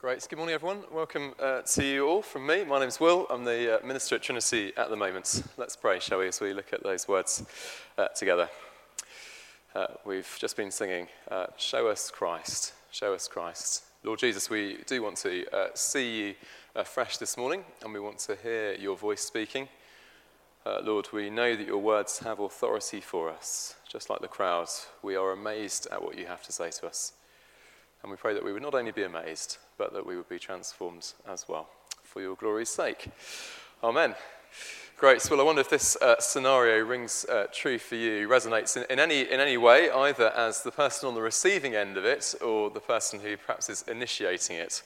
Great. Good morning, everyone. Welcome uh, to you all from me. My name's Will. I'm the uh, minister at Trinity at the moment. Let's pray, shall we, as we look at those words uh, together. Uh, we've just been singing, uh, Show us Christ, show us Christ. Lord Jesus, we do want to uh, see you fresh this morning, and we want to hear your voice speaking. Lord, we know that your words have authority for us. Just like the crowd, we are amazed at what you have to say to us. And we pray that we would not only be amazed, but that we would be transformed as well, for your glory's sake. Amen. Great. Well, I wonder if this uh, scenario rings uh, true for you, resonates in, in, any, in any way, either as the person on the receiving end of it or the person who perhaps is initiating it.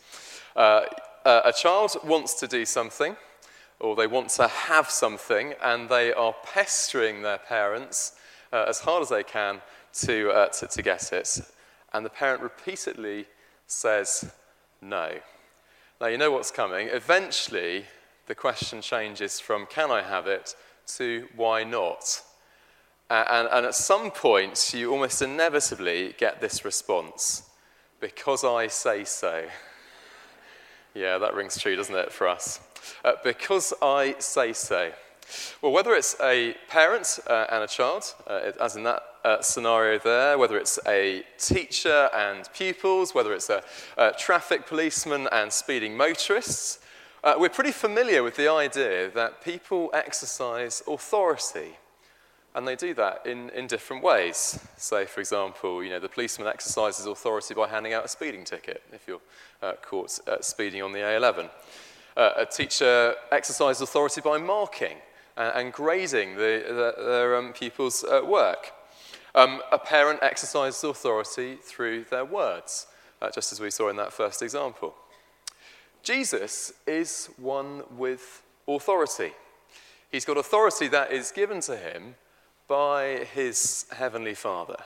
Uh, uh a child wants to do something, or they want to have something, and they are pestering their parents uh, as hard as they can to, uh, to, to get it. And the parent repeatedly says, no. Now, you know what's coming. Eventually, the question changes from can I have it to why not? And, and, at some point, you almost inevitably get this response because I say so. Yeah, that rings true, doesn't it, for us? Uh, because I say so. Well, whether it's a parent uh, and a child, uh, as in that uh, scenario there, whether it's a teacher and pupils, whether it's a, a traffic policeman and speeding motorists, uh, we're pretty familiar with the idea that people exercise authority. And they do that in, in different ways. Say, for example, you know, the policeman exercises authority by handing out a speeding ticket if you're uh, caught uh, speeding on the A11. Uh, a teacher exercises authority by marking and, and grading the, the, their um, pupils' work. Um, a parent exercises authority through their words, uh, just as we saw in that first example. Jesus is one with authority. He's got authority that is given to him by his heavenly Father.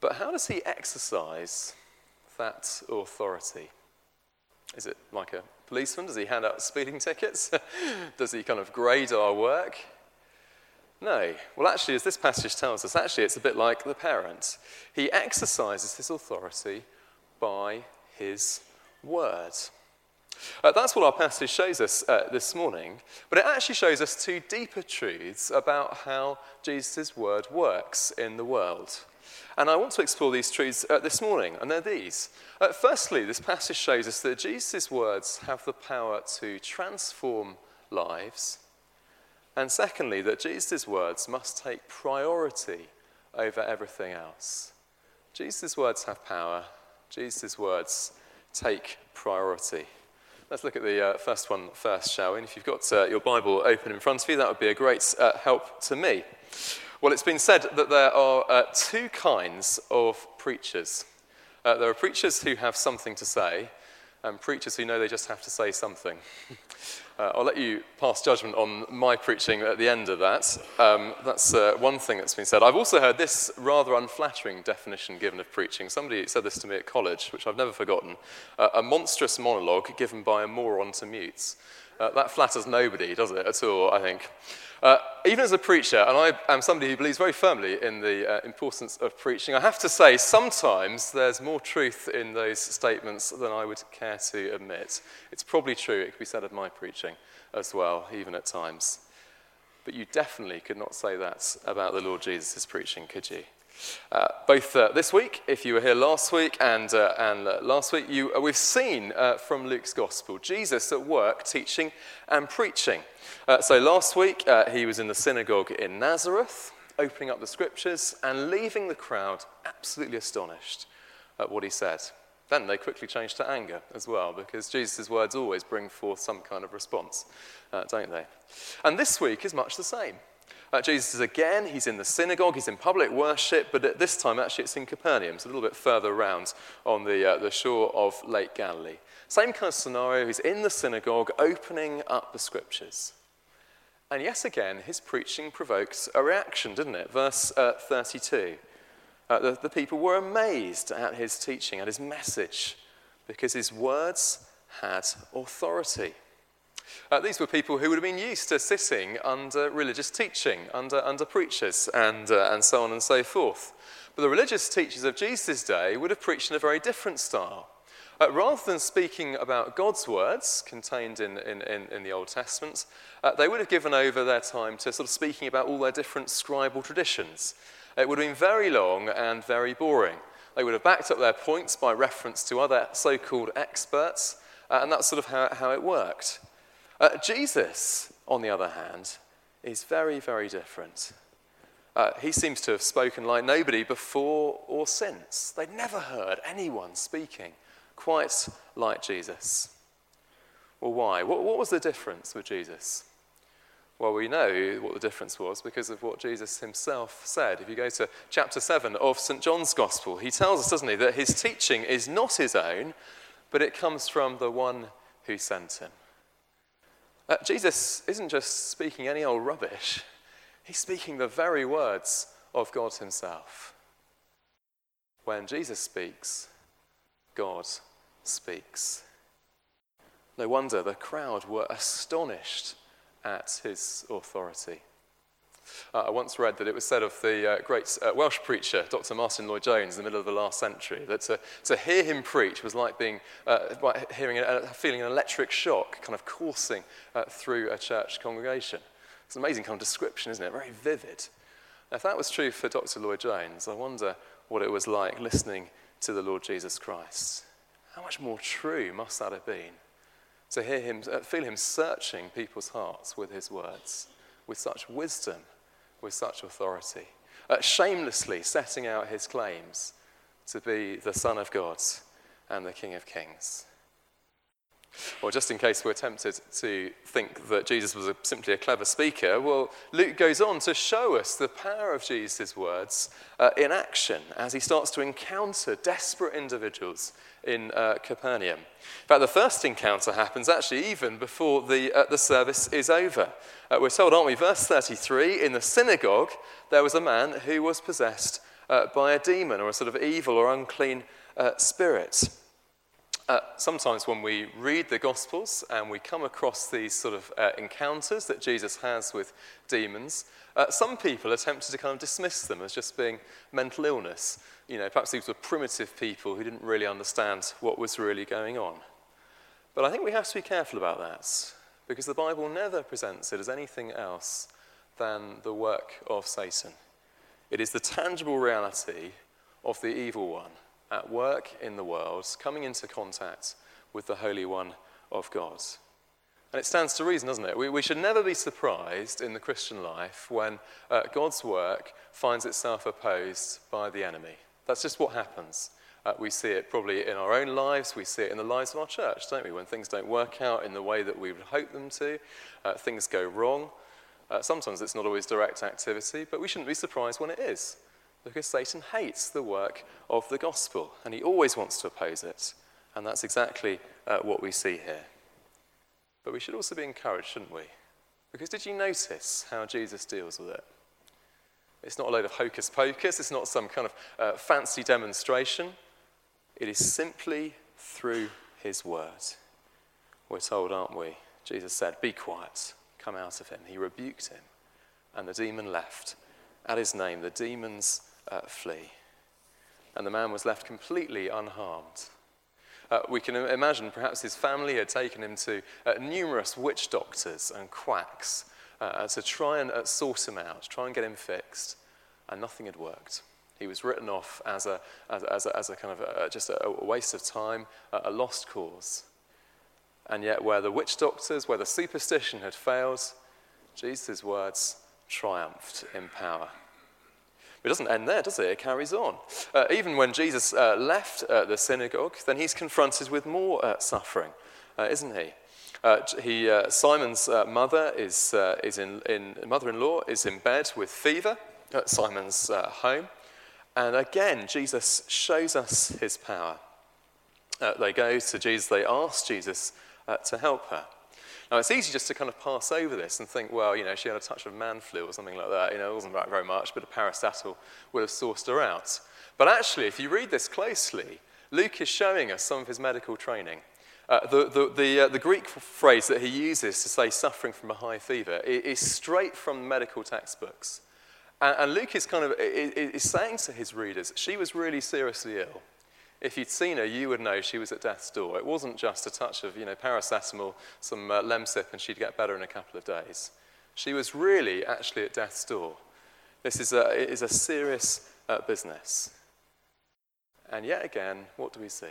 But how does he exercise that authority? Is it like a policeman? Does he hand out speeding tickets? does he kind of grade our work? No. Well, actually, as this passage tells us, actually, it's a bit like the parent. He exercises his authority by his word. Uh, that's what our passage shows us uh, this morning, but it actually shows us two deeper truths about how Jesus' word works in the world. And I want to explore these truths uh, this morning, and they're these. Uh, firstly, this passage shows us that Jesus' words have the power to transform lives and secondly, that Jesus' words must take priority over everything else. Jesus' words have power, Jesus' words take priority. Let's look at the uh, first one first, shall we? And if you've got uh, your Bible open in front of you, that would be a great uh, help to me. Well, it's been said that there are uh, two kinds of preachers. Uh, there are preachers who have something to say, and preachers who know they just have to say something. Uh, I'll let you pass judgment on my preaching at the end of that. Um, that's uh, one thing that's been said. I've also heard this rather unflattering definition given of preaching. Somebody said this to me at college, which I've never forgotten uh, a monstrous monologue given by a moron to mutes. Uh, that flatters nobody, does it, at all, I think. Uh, even as a preacher, and I am somebody who believes very firmly in the uh, importance of preaching, I have to say sometimes there's more truth in those statements than I would care to admit. It's probably true, it could be said of my preaching as well, even at times. But you definitely could not say that about the Lord Jesus' preaching, could you? Uh, both uh, this week, if you were here last week, and, uh, and uh, last week, you, uh, we've seen uh, from Luke's Gospel Jesus at work teaching and preaching. so last week, he was in the synagogue in Nazareth, opening up the scriptures and leaving the crowd absolutely astonished at what he said. Then they quickly changed to anger as well, because Jesus' words always bring forth some kind of response, don't they? And this week is much the same. Uh, Jesus is again, he's in the synagogue, he's in public worship, but at this time, actually, it's in Capernaum, it's a little bit further around on the, uh, the shore of Lake Galilee. Same kind of scenario, he's in the synagogue opening up the scriptures. And yes, again, his preaching provokes a reaction, didn't it? Verse uh, 32. Uh, the, the people were amazed at his teaching, at his message, because his words had authority. Uh, these were people who would have been used to sitting under religious teaching, under, under preachers, and, uh, and so on and so forth. But the religious teachers of Jesus' day would have preached in a very different style. Uh, rather than speaking about God's words contained in, in, in, in the Old Testament, uh, they would have given over their time to sort of speaking about all their different scribal traditions. It would have been very long and very boring. They would have backed up their points by reference to other so called experts, uh, and that's sort of how, how it worked. Uh, Jesus, on the other hand, is very, very different. Uh, he seems to have spoken like nobody before or since. They'd never heard anyone speaking quite like Jesus. Well, why? What, what was the difference with Jesus? Well, we know what the difference was because of what Jesus himself said. If you go to chapter 7 of St. John's Gospel, he tells us, doesn't he, that his teaching is not his own, but it comes from the one who sent him. Uh, Jesus isn't just speaking any old rubbish, he's speaking the very words of God himself. When Jesus speaks, God speaks. No wonder the crowd were astonished at his authority. Uh, I once read that it was said of the uh, great uh, Welsh preacher, Dr. Martyn Lloyd Jones, in the middle of the last century, that to, to hear him preach was like being, uh, hearing a, feeling an electric shock kind of coursing uh, through a church congregation. It's an amazing kind of description, isn't it? Very vivid. Now, if that was true for Dr. Lloyd Jones, I wonder what it was like listening to the Lord Jesus Christ. How much more true must that have been to hear him, uh, feel him searching people's hearts with his words, with such wisdom, with such authority, uh, shamelessly setting out his claims to be the Son of God and the King of Kings. Well, just in case we're tempted to think that Jesus was a, simply a clever speaker, well, Luke goes on to show us the power of Jesus' words uh, in action as he starts to encounter desperate individuals in uh, Capernaum. In fact, the first encounter happens actually even before the, uh, the service is over. Uh, we're told, aren't we? Verse 33 in the synagogue, there was a man who was possessed uh, by a demon or a sort of evil or unclean uh, spirit. Uh, sometimes when we read the Gospels and we come across these sort of uh, encounters that Jesus has with demons, uh, some people are tempted to kind of dismiss them as just being mental illness. You know, perhaps these were primitive people who didn't really understand what was really going on. But I think we have to be careful about that because the Bible never presents it as anything else than the work of Satan. It is the tangible reality of the evil one at work in the world, coming into contact with the Holy One of God. And it stands to reason, doesn't it? We, we should never be surprised in the Christian life when uh, God's work finds itself opposed by the enemy. That's just what happens. Uh, we see it probably in our own lives, we see it in the lives of our church, don't we? When things don't work out in the way that we would hope them to, uh, things go wrong. Uh, sometimes it's not always direct activity, but we shouldn't be surprised when it is because Satan hates the work of the gospel and he always wants to oppose it. And that's exactly uh, what we see here. But we should also be encouraged, shouldn't we? Because did you notice how Jesus deals with it? It's not a load of hocus pocus, it's not some kind of uh, fancy demonstration. It is simply through his word. We're told, aren't we? Jesus said, Be quiet, come out of him. He rebuked him, and the demon left. At his name, the demons uh, flee. And the man was left completely unharmed. Uh, we can imagine perhaps his family had taken him to uh, numerous witch doctors and quacks uh, to try and uh, sort him out, try and get him fixed, and nothing had worked. He was written off as a, as, as a, as a kind of a, just a, a, waste of time, a lost cause. And yet, where the witch doctors, where the superstition had failed, Jesus' words triumphed in power. It doesn't end there, does it? It carries on. Uh, even when Jesus uh, left uh, the synagogue, then he's confronted with more uh, suffering, uh, isn't he? Uh, he Simon's mother is, is in, in, mother-in-law is in bed with fever at Simon's home, and again Jesus shows us his power. they go to Jesus. They ask Jesus to help her. Now, it's easy just to kind of pass over this and think, well, you know, she had a touch of man flu or something like that. You know, it wasn't very much, but a paracetamol would have sourced her out. But actually, if you read this closely, Luke is showing us some of his medical training. Uh, the, the, the, uh, the, Greek phrase that he uses to say suffering from a high fever is, straight from medical textbooks. And, and Luke is kind of is, is saying to his readers, she was really seriously ill. If you'd seen her, you would know she was at death's door. It wasn't just a touch of, you know, paracetamol, some uh, Lemsip, and she'd get better in a couple of days. She was really actually at death's door. This is a, is a serious uh, business. And yet again, what do we see?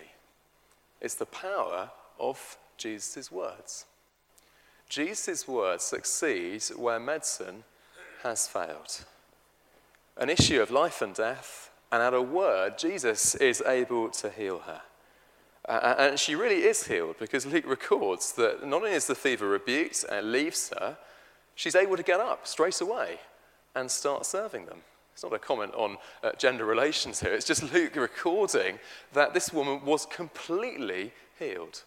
It's the power of Jesus' words. Jesus' words succeed where medicine has failed. An issue of life and death, and at a word, Jesus is able to heal her. Uh, and she really is healed because Luke records that not only is the fever rebuked and leaves her, she's able to get up straight away and start serving them. It's not a comment on uh, gender relations here, it's just Luke recording that this woman was completely healed.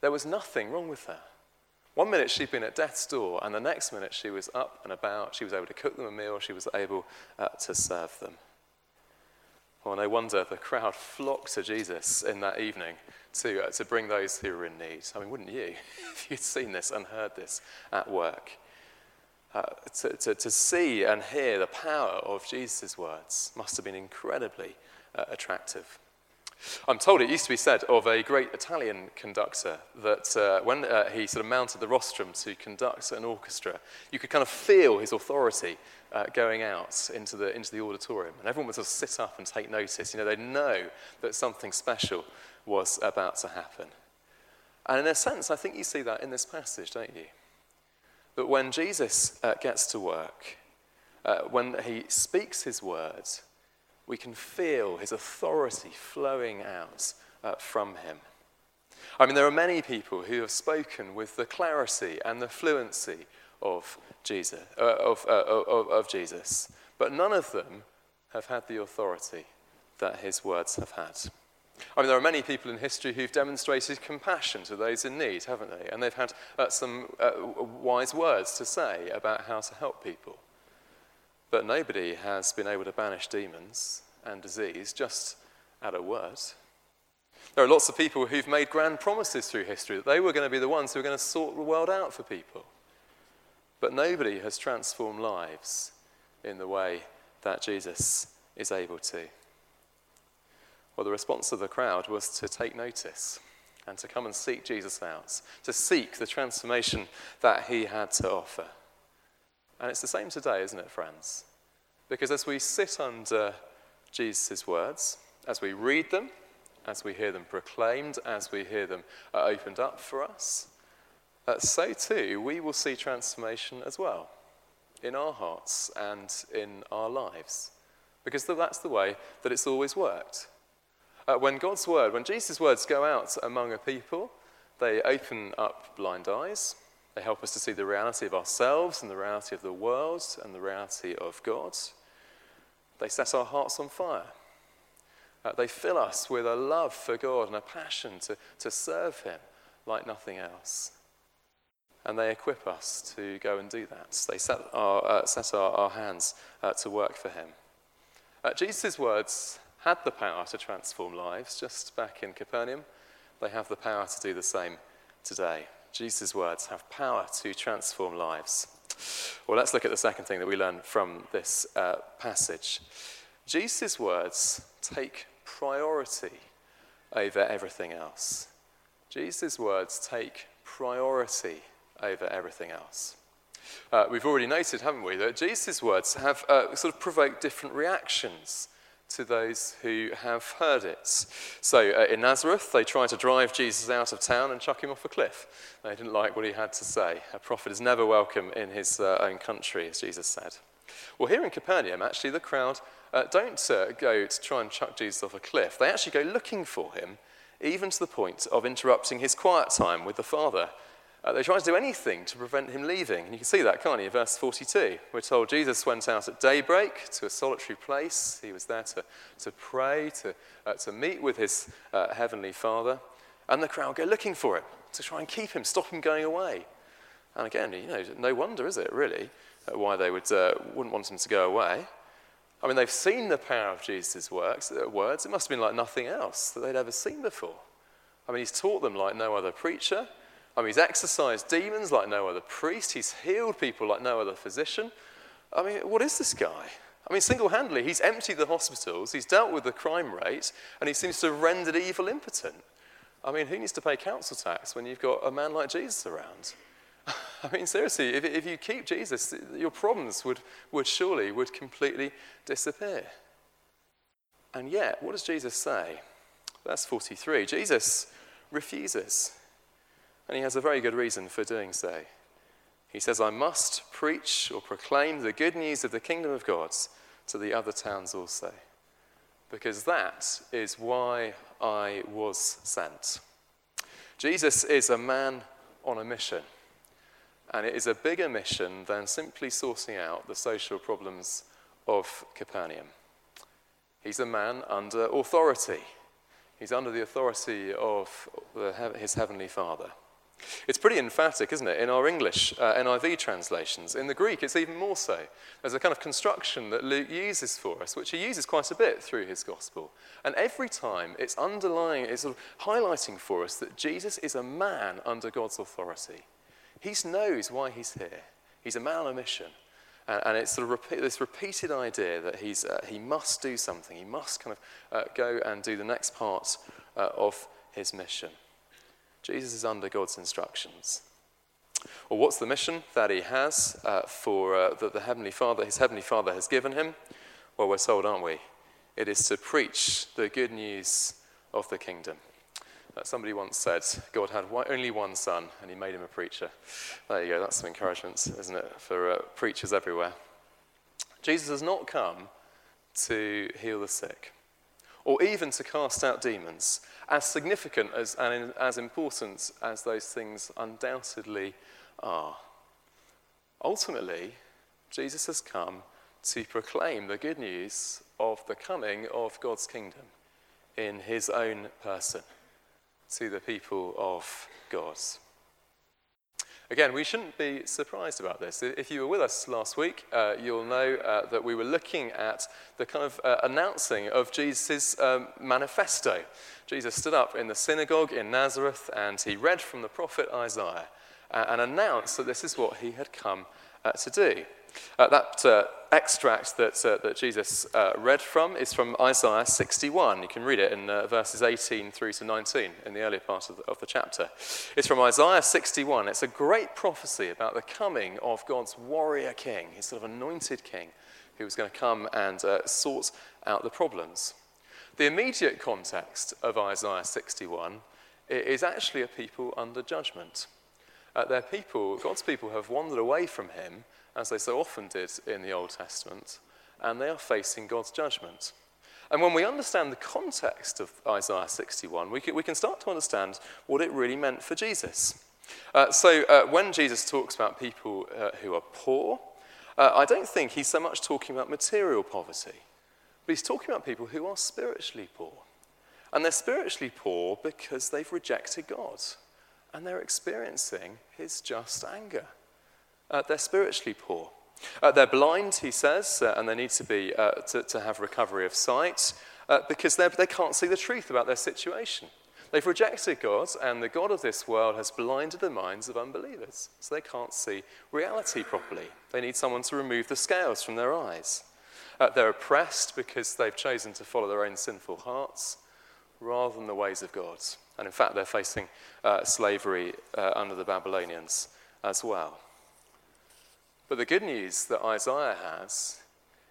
There was nothing wrong with her. One minute she'd been at death's door, and the next minute she was up and about. She was able to cook them a meal, she was able uh, to serve them. Well, no wonder the crowd flocked to Jesus in that evening to, uh, to bring those who were in need. I mean, wouldn't you, if you'd seen this and heard this at work? Uh, to, to, to, see and hear the power of Jesus' words must have been incredibly uh, attractive. I'm told it used to be said of a great Italian conductor that uh, when uh, he sort of mounted the rostrum to conduct an orchestra, you could kind of feel his authority uh, going out into the, into the auditorium. And everyone would sort of sit up and take notice. You know, they'd know that something special was about to happen. And in a sense, I think you see that in this passage, don't you? That when Jesus uh, gets to work, uh, when he speaks his words, we can feel his authority flowing out uh, from him. I mean, there are many people who have spoken with the clarity and the fluency of Jesus, uh, of, uh, of, of Jesus, but none of them have had the authority that his words have had. I mean, there are many people in history who've demonstrated compassion to those in need, haven't they? And they've had uh, some uh, wise words to say about how to help people. But nobody has been able to banish demons and disease just at a word. There are lots of people who've made grand promises through history that they were going to be the ones who were going to sort the world out for people. But nobody has transformed lives in the way that Jesus is able to. Well, the response of the crowd was to take notice and to come and seek Jesus out, to seek the transformation that he had to offer. And it's the same today, isn't it, friends? Because as we sit under Jesus' words, as we read them, as we hear them proclaimed, as we hear them opened up for us, uh, so too we will see transformation as well in our hearts and in our lives. Because that's the way that it's always worked. Uh, when God's word, when Jesus' words go out among a people, they open up blind eyes, they help us to see the reality of ourselves and the reality of the world and the reality of God. They set our hearts on fire. Uh, they fill us with a love for God and a passion to, to serve Him like nothing else. And they equip us to go and do that. They set our, uh, set our, our hands uh, to work for Him. Uh, Jesus' words had the power to transform lives just back in Capernaum. They have the power to do the same today. Jesus' words have power to transform lives. Well, let's look at the second thing that we learn from this uh, passage. Jesus' words take priority over everything else. Jesus' words take priority over everything else. Uh, we've already noted, haven't we, that Jesus' words have uh, sort of provoked different reactions to those who have heard it. So uh, in Nazareth, they tried to drive Jesus out of town and chuck him off a cliff. They didn't like what he had to say. A prophet is never welcome in his uh, own country, as Jesus said. Well, here in Capernaum, actually, the crowd uh, don't uh, go to try and chuck Jesus off a cliff. They actually go looking for him, even to the point of interrupting his quiet time with the Father uh, they tried to do anything to prevent him leaving. And you can see that, can't you? Verse 42. We're told Jesus went out at daybreak to a solitary place. He was there to, to pray, to, uh, to meet with his uh, heavenly Father. And the crowd go looking for him to try and keep him, stop him going away. And again, you know, no wonder, is it, really, uh, why they would, uh, wouldn't want him to go away. I mean, they've seen the power of Jesus' works, uh, words. It must have been like nothing else that they'd ever seen before. I mean, he's taught them like no other preacher. I mean, he's exorcised demons like no other priest. He's healed people like no other physician. I mean, what is this guy? I mean, single handedly, he's emptied the hospitals, he's dealt with the crime rate, and he seems to have rendered evil impotent. I mean, who needs to pay council tax when you've got a man like Jesus around? I mean, seriously, if, if you keep Jesus, your problems would, would surely would completely disappear. And yet, what does Jesus say? Verse 43 Jesus refuses. And he has a very good reason for doing so. He says, I must preach or proclaim the good news of the kingdom of God to the other towns also, because that is why I was sent. Jesus is a man on a mission, and it is a bigger mission than simply sorting out the social problems of Capernaum. He's a man under authority. He's under the authority of the, his heavenly Father. It's pretty emphatic, isn't it, in our English uh, NIV translations. In the Greek, it's even more so. There's a kind of construction that Luke uses for us, which he uses quite a bit through his gospel. And every time, it's underlying, it's sort of highlighting for us that Jesus is a man under God's authority. He knows why he's here. He's a man on a mission. And, and it's sort of repeat, this repeated idea that he's, uh, he must do something. He must kind of uh, go and do the next part uh, of his mission. Jesus is under God's instructions. Well, what's the mission that he has uh, for uh, that the heavenly Father, his heavenly Father, has given him? Well, we're told, aren't we? It is to preach the good news of the kingdom. Uh, somebody once said God had one, only one son and he made him a preacher. There you go, that's some encouragement, isn't it, for uh, preachers everywhere. Jesus has not come to heal the sick or even to cast out demons, as significant as, and as important as those things undoubtedly are. Ultimately, Jesus has come to proclaim the good news of the coming of God's kingdom in his own person to the people of God. Again, we shouldn't be surprised about this. If you were with us last week, uh, you'll know uh, that we were looking at the kind of uh, announcing of Jesus' um, manifesto. Jesus stood up in the synagogue in Nazareth and he read from the prophet Isaiah uh, and announced that this is what he had come uh, to do. That uh, extract that, uh, that Jesus uh, read from is from Isaiah 61. You can read it in uh, verses 18 through to 19 in the earlier part of the, of the chapter. It's from Isaiah 61. It's a great prophecy about the coming of God's warrior king, his sort of anointed king, who was going to come and uh, sort out the problems. The immediate context of Isaiah 61 is actually a people under judgment. Uh, they're people, God's people have wandered away from him as they so often did in the Old Testament, and they are facing God's judgment. And when we understand the context of Isaiah 61, we can, we can start to understand what it really meant for Jesus. Uh, so, uh, when Jesus talks about people uh, who are poor, uh, I don't think he's so much talking about material poverty, but he's talking about people who are spiritually poor. And they're spiritually poor because they've rejected God and they're experiencing his just anger. Uh, they're spiritually poor. Uh, they're blind, he says, uh, and they need to, be, uh, to, to, have recovery of sight uh, because they can't see the truth about their situation. They've rejected God, and the God of this world has blinded the minds of unbelievers, so they can't see reality properly. They need someone to remove the scales from their eyes. Uh, they're oppressed because they've chosen to follow their own sinful hearts rather than the ways of God. And in fact, they're facing slavery under the Babylonians as well. But the good news that Isaiah has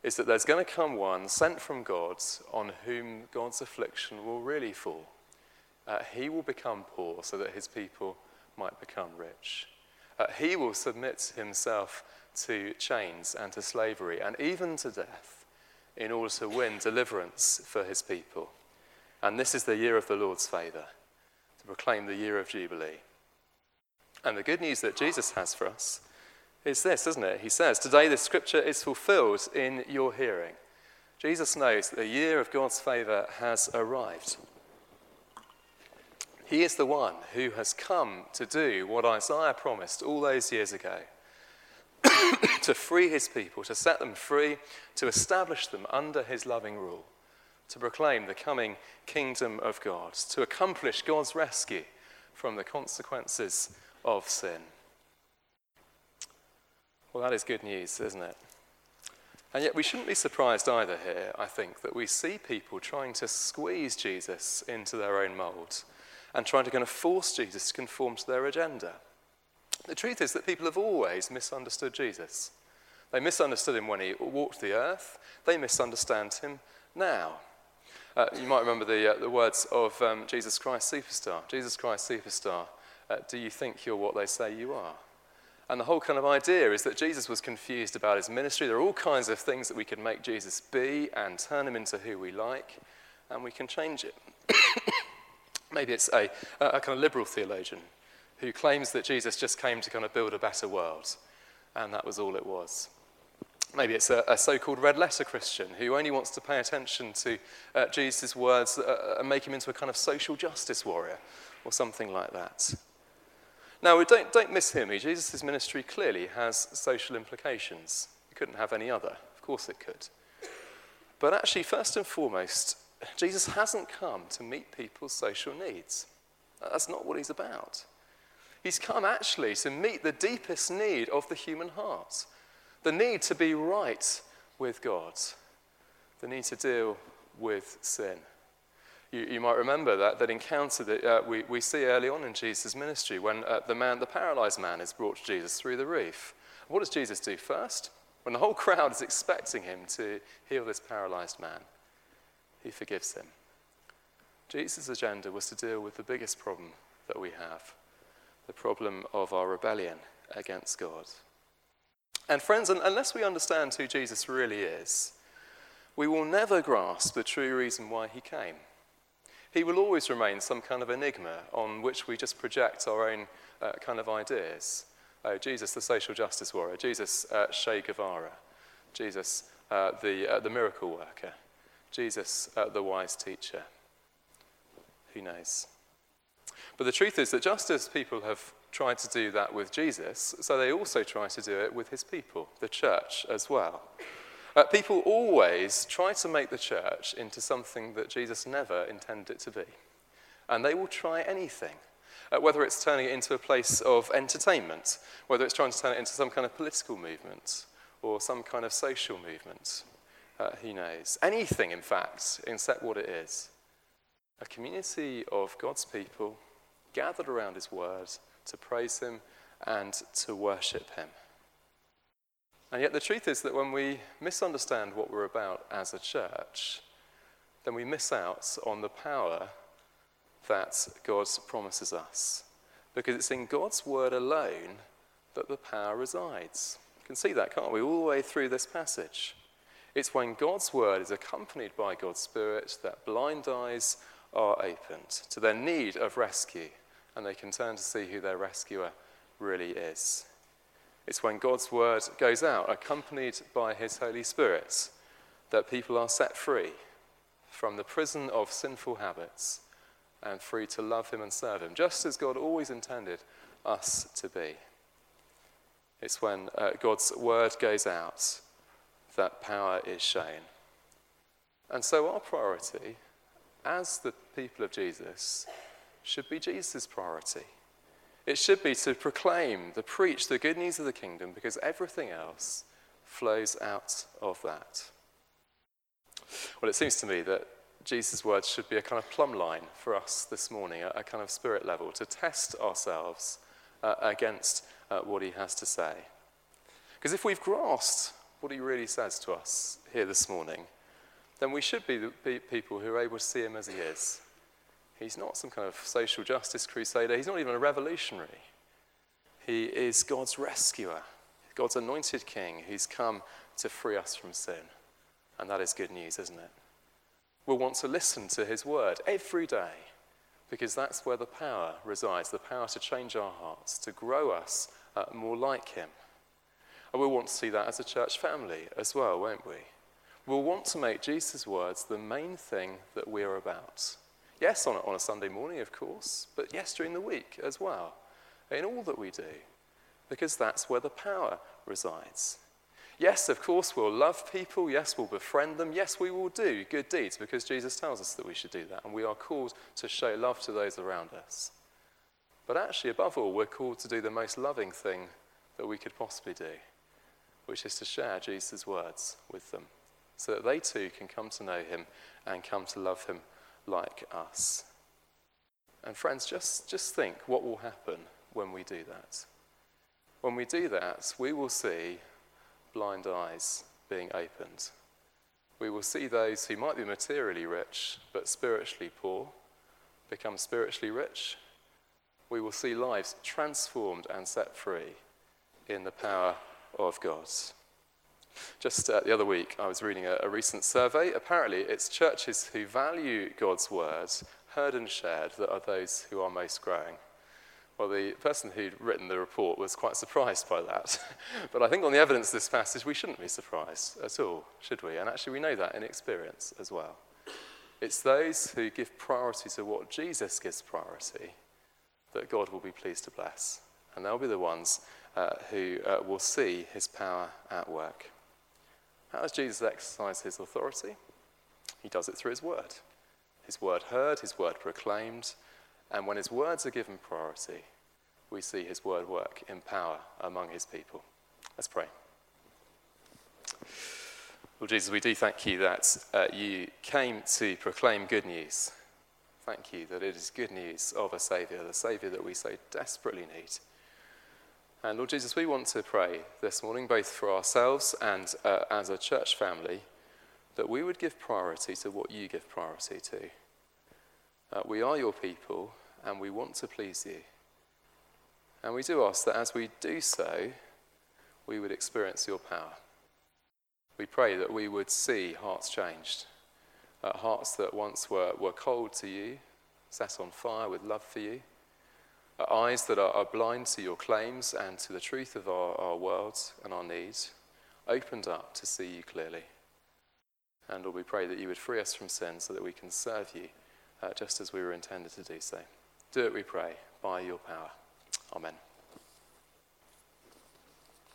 is that there's going to come one sent from God on whom God's affliction will really fall. Uh, he will become poor so that his people might become rich. Uh, he will submit himself to chains and to slavery and even to death in order to win deliverance for his people. And this is the year of the Lord's favour, to proclaim the year of Jubilee. And the good news that Jesus has for us is this, isn't it? He says, Today this scripture is fulfilled in your hearing. Jesus knows that the year of God's favour has arrived. He is the one who has come to do what Isaiah promised all those years ago to free his people, to set them free, to establish them under his loving rule, to proclaim the coming kingdom of God, to accomplish God's rescue from the consequences of sin. Well, that is good news, isn't it? And yet, we shouldn't be surprised either here, I think, that we see people trying to squeeze Jesus into their own mould and trying to kind of force Jesus to conform to their agenda. The truth is that people have always misunderstood Jesus. They misunderstood him when he walked the earth, they misunderstand him now. Uh, you might remember the, uh, the words of um, Jesus Christ Superstar. Jesus Christ Superstar, uh, do you think you're what they say you are? And the whole kind of idea is that Jesus was confused about his ministry. There are all kinds of things that we can make Jesus be and turn him into who we like, and we can change it. Maybe it's a, a kind of liberal theologian who claims that Jesus just came to kind of build a better world, and that was all it was. Maybe it's a, a so called red letter Christian who only wants to pay attention to uh, Jesus' words uh, and make him into a kind of social justice warrior or something like that. Now, don't, don't mishear me. Jesus' ministry clearly has social implications. It couldn't have any other. Of course it could. But actually, first and foremost, Jesus hasn't come to meet people's social needs. That's not what he's about. He's come actually to meet the deepest need of the human heart the need to be right with God, the need to deal with sin. You, you might remember that, that encounter that uh, we, we see early on in Jesus' ministry when uh, the man, the paralyzed man, is brought to Jesus through the roof. What does Jesus do first? When the whole crowd is expecting him to heal this paralyzed man, he forgives him. Jesus' agenda was to deal with the biggest problem that we have the problem of our rebellion against God. And, friends, unless we understand who Jesus really is, we will never grasp the true reason why he came. He will always remain some kind of enigma on which we just project our own uh, kind of ideas. Oh, Jesus, the social justice warrior, Jesus, uh, Che Guevara, Jesus, uh, the, uh, the miracle worker, Jesus, uh, the wise teacher. Who knows? But the truth is that just as people have tried to do that with Jesus, so they also try to do it with his people, the church, as well. Uh, people always try to make the church into something that Jesus never intended it to be. And they will try anything, uh, whether it's turning it into a place of entertainment, whether it's trying to turn it into some kind of political movement or some kind of social movement. Uh, who knows? Anything, in fact, except what it is a community of God's people gathered around his word to praise him and to worship him. And yet, the truth is that when we misunderstand what we're about as a church, then we miss out on the power that God promises us. Because it's in God's word alone that the power resides. You can see that, can't we, all the way through this passage. It's when God's word is accompanied by God's Spirit that blind eyes are opened to their need of rescue and they can turn to see who their rescuer really is. It's when God's word goes out, accompanied by his Holy Spirit, that people are set free from the prison of sinful habits and free to love him and serve him, just as God always intended us to be. It's when uh, God's word goes out that power is shown. And so, our priority as the people of Jesus should be Jesus' priority. It should be to proclaim, to preach the good news of the kingdom because everything else flows out of that. Well, it seems to me that Jesus' words should be a kind of plumb line for us this morning, a, a kind of spirit level, to test ourselves uh, against uh, what he has to say. Because if we've grasped what he really says to us here this morning, then we should be the people who are able to see him as he is He's not some kind of social justice crusader. He's not even a revolutionary. He is God's rescuer, God's anointed king who's come to free us from sin. And that is good news, isn't it? We'll want to listen to his word every day because that's where the power resides the power to change our hearts, to grow us uh, more like him. And we'll want to see that as a church family as well, won't we? We'll want to make Jesus' words the main thing that we're about. Yes, on a, on a Sunday morning, of course, but yes, during the week as well, in all that we do, because that's where the power resides. Yes, of course, we'll love people. Yes, we'll befriend them. Yes, we will do good deeds because Jesus tells us that we should do that. And we are called to show love to those around us. But actually, above all, we're called to do the most loving thing that we could possibly do, which is to share Jesus' words with them so that they too can come to know him and come to love him like us. And friends, just, just think what will happen when we do that. When we do that, we will see blind eyes being opened. We will see those who might be materially rich but spiritually poor become spiritually rich. We will see lives transformed and set free in the power of God. Just uh, the other week, I was reading a, a recent survey. Apparently, it's churches who value God's word, heard and shared, that are those who are most growing. Well, the person who'd written the report was quite surprised by that. but I think on the evidence of this passage, we shouldn't be surprised at all, should we? And actually, we know that in experience as well. It's those who give priority to what Jesus gives priority that God will be pleased to bless. And they'll be the ones uh, who uh, will see his power at work. How does Jesus exercise his authority? He does it through his word. His word heard, his word proclaimed, and when his words are given priority, we see his word work in power among his people. Let's pray. Lord Jesus, we do thank you that uh, you came to proclaim good news. Thank you that it is good news of a Saviour, the Saviour that we so desperately need. And Lord Jesus, we want to pray this morning, both for ourselves and uh, as a church family, that we would give priority to what you give priority to. Uh, we are your people and we want to please you. And we do ask that as we do so, we would experience your power. We pray that we would see hearts changed, uh, hearts that once were, were cold to you, set on fire with love for you eyes that are, blind to your claims and to the truth of our, our and our needs, opened up to see you clearly. And Lord, we pray that you would free us from sin so that we can serve you uh, just as we were intended to do so. Do it, we pray, by your power. Amen.